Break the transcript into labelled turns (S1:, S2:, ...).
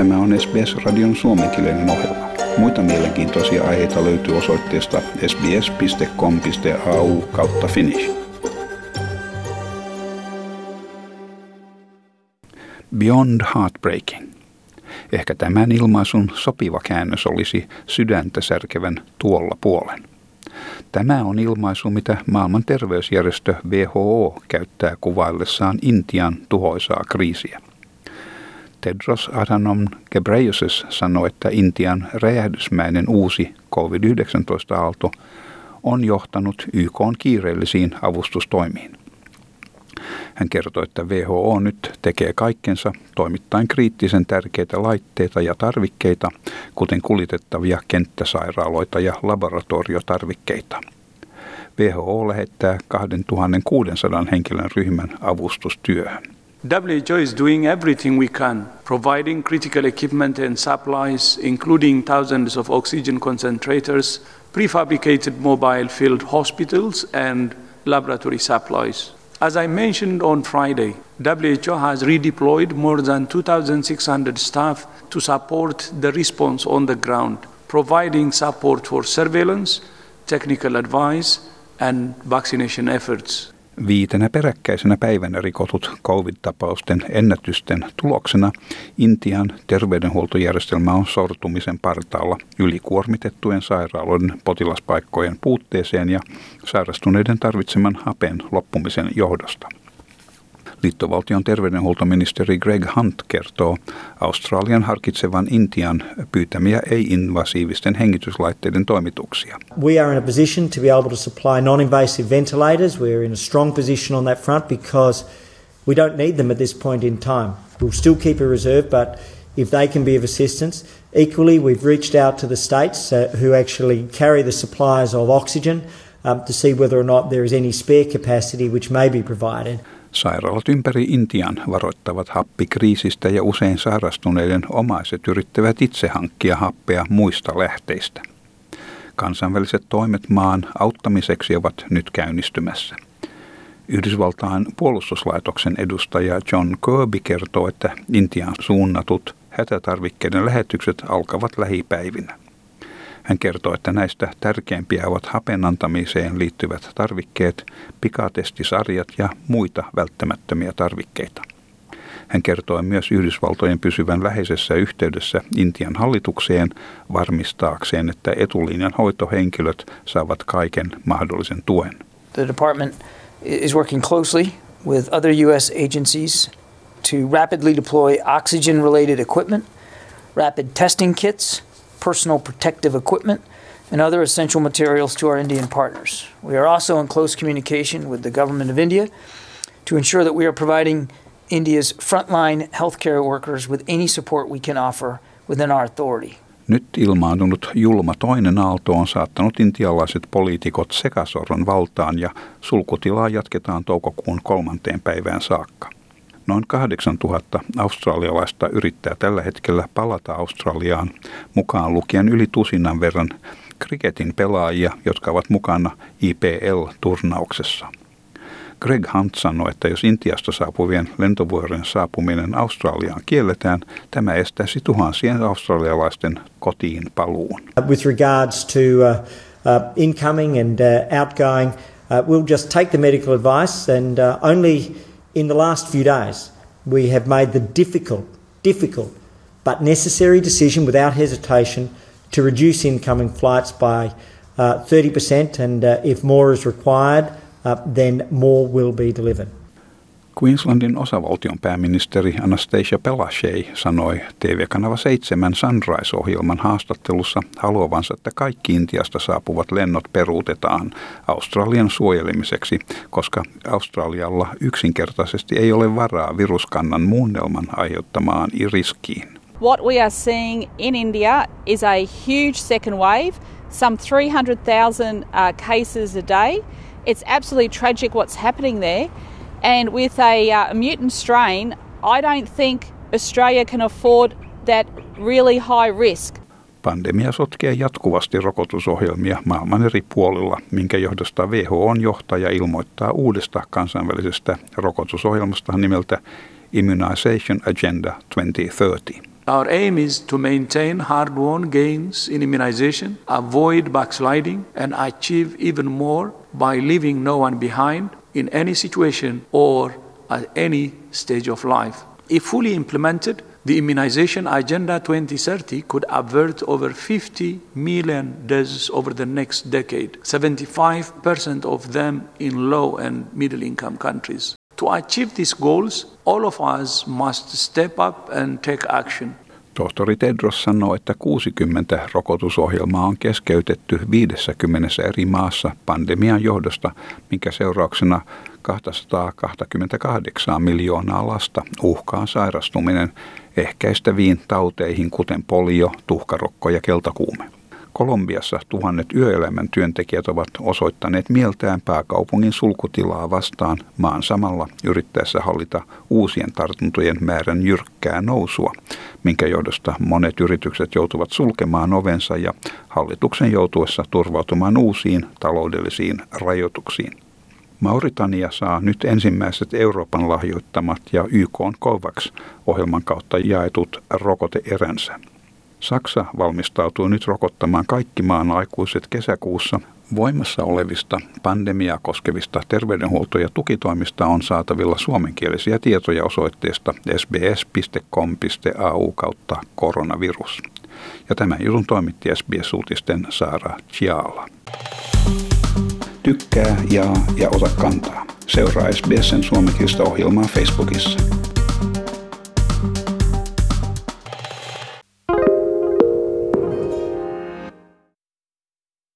S1: Tämä on SBS-radion suomenkielinen ohjelma. Muita mielenkiintoisia aiheita löytyy osoitteesta sbs.com.au kautta finnish. Beyond Heartbreaking. Ehkä tämän ilmaisun sopiva käännös olisi sydäntä särkevän tuolla puolen. Tämä on ilmaisu, mitä maailman terveysjärjestö WHO käyttää kuvaillessaan Intian tuhoisaa kriisiä. Tedros Adhanom Ghebreyesus sanoi, että Intian räjähdysmäinen uusi COVID-19-aalto on johtanut YK kiireellisiin avustustoimiin. Hän kertoi, että WHO nyt tekee kaikkensa toimittaen kriittisen tärkeitä laitteita ja tarvikkeita, kuten kuljetettavia kenttäsairaaloita ja laboratoriotarvikkeita. WHO lähettää 2600 henkilön ryhmän avustustyöhön.
S2: WHO is doing everything we can, providing critical equipment and supplies, including thousands of oxygen concentrators, prefabricated mobile field hospitals, and laboratory supplies. As I mentioned on Friday, WHO has redeployed more than 2,600 staff to support the response on the ground, providing support for surveillance, technical advice, and vaccination efforts.
S1: Viitenä peräkkäisenä päivänä rikotut covid-tapausten ennätysten tuloksena Intian terveydenhuoltojärjestelmä on sortumisen partaalla ylikuormitettujen sairaaloiden potilaspaikkojen puutteeseen ja sairastuneiden tarvitseman hapen loppumisen johdosta. Liittovaltion terveydenhuoltoministeri Greg Hunt kertoo Australian harkitsevan Intian pyytämiä ei-invasiivisten hengityslaitteiden toimituksia.
S3: We are in a position to be able to supply non-invasive ventilators. We're in a strong position on that front because we don't need them at this point in time. We'll still keep a reserve, but if they can be of assistance. Equally, we've reached out to the states uh, who actually carry the supplies of oxygen um, to see whether or not there is any spare capacity which may be provided.
S1: Sairaalat ympäri Intian varoittavat happikriisistä ja usein sairastuneiden omaiset yrittävät itse hankkia happea muista lähteistä. Kansainväliset toimet maan auttamiseksi ovat nyt käynnistymässä. Yhdysvaltain puolustuslaitoksen edustaja John Kirby kertoo, että Intian suunnatut hätätarvikkeiden lähetykset alkavat lähipäivinä. Hän kertoo, että näistä tärkeimpiä ovat hapen antamiseen liittyvät tarvikkeet, pikatestisarjat ja muita välttämättömiä tarvikkeita. Hän kertoi myös Yhdysvaltojen pysyvän läheisessä yhteydessä Intian hallitukseen varmistaakseen, että etulinjan hoitohenkilöt saavat kaiken mahdollisen tuen.
S4: The department is working closely with other US agencies to rapidly deploy oxygen related equipment, rapid testing kits, personal protective equipment, and other essential materials to our Indian partners. We are also in close communication with the government of India to ensure that we are providing India's frontline healthcare workers with any support we can offer within our authority.
S1: Nyt ilmaantunut julma toinen aalto on saattanut intialaiset poliitikot sekasorron valtaan ja sulkutilaa jatketaan toukokuun kolmanteen päivään saakka. Noin 8000 australialaista yrittää tällä hetkellä palata Australiaan, mukaan lukien yli tusinan verran kriketin pelaajia, jotka ovat mukana IPL-turnauksessa. Greg Hunt sanoi, että jos Intiasta saapuvien lentovuorojen saapuminen Australiaan kielletään, tämä estäisi tuhansien australialaisten kotiin paluun.
S3: With regards to uh, uh, incoming and uh, outgoing, uh, we'll just take the medical advice and uh, only in the last few days, we have made the difficult, difficult, but necessary decision without hesitation to reduce incoming flights by uh, 30%, and uh, if more is required, uh, then more will be delivered.
S1: Queenslandin osavaltion pääministeri Anastasia Pelashay sanoi TV-kanava 7 Sunrise-ohjelman haastattelussa haluavansa, että kaikki Intiasta saapuvat lennot peruutetaan Australian suojelemiseksi, koska Australialla yksinkertaisesti ei ole varaa viruskannan muunnelman aiheuttamaan riskiin.
S5: What we are seeing in India is a huge second wave, some 300,000 uh, cases a day. It's absolutely tragic what's happening there. And with a uh, mutant strain, I don't think Australia can afford that really high risk.
S1: Pandemia sotkee jatkuvasti rokotusohjelmia maailman eri puolilla, minkä johdosta WHOn johtaja ilmoittaa uudesta kansainvälisestä rokotusohjelmasta nimeltä Immunization Agenda 2030.
S2: Our aim is to maintain hard won gains in immunization, avoid backsliding, and achieve even more by leaving no one behind in any situation or at any stage of life. If fully implemented, the Immunization Agenda 2030 could avert over 50 million deaths over the next decade, 75% of them in low and middle income countries. To achieve these goals, all of us must step up and take action.
S1: Tohtori Tedros sanoo, että 60 rokotusohjelmaa on keskeytetty 50 eri maassa pandemian johdosta, minkä seurauksena 228 miljoonaa lasta uhkaa sairastuminen ehkäistäviin tauteihin, kuten polio, tuhkarokko ja keltakuume. Kolumbiassa tuhannet yöelämän työntekijät ovat osoittaneet mieltään pääkaupungin sulkutilaa vastaan maan samalla yrittäessä hallita uusien tartuntojen määrän jyrkkää nousua, minkä johdosta monet yritykset joutuvat sulkemaan ovensa ja hallituksen joutuessa turvautumaan uusiin taloudellisiin rajoituksiin. Mauritania saa nyt ensimmäiset Euroopan lahjoittamat ja YK COVAX-ohjelman kautta jaetut rokoteeränsä. Saksa valmistautuu nyt rokottamaan kaikki maan aikuiset kesäkuussa. Voimassa olevista pandemiaa koskevista terveydenhuolto- ja tukitoimista on saatavilla suomenkielisiä tietoja osoitteesta sbs.com.au kautta koronavirus. Ja tämän jutun toimitti SBS-uutisten Saara Chiala. Tykkää, jaa ja ota kantaa. Seuraa SBSn suomenkielistä ohjelmaa Facebookissa.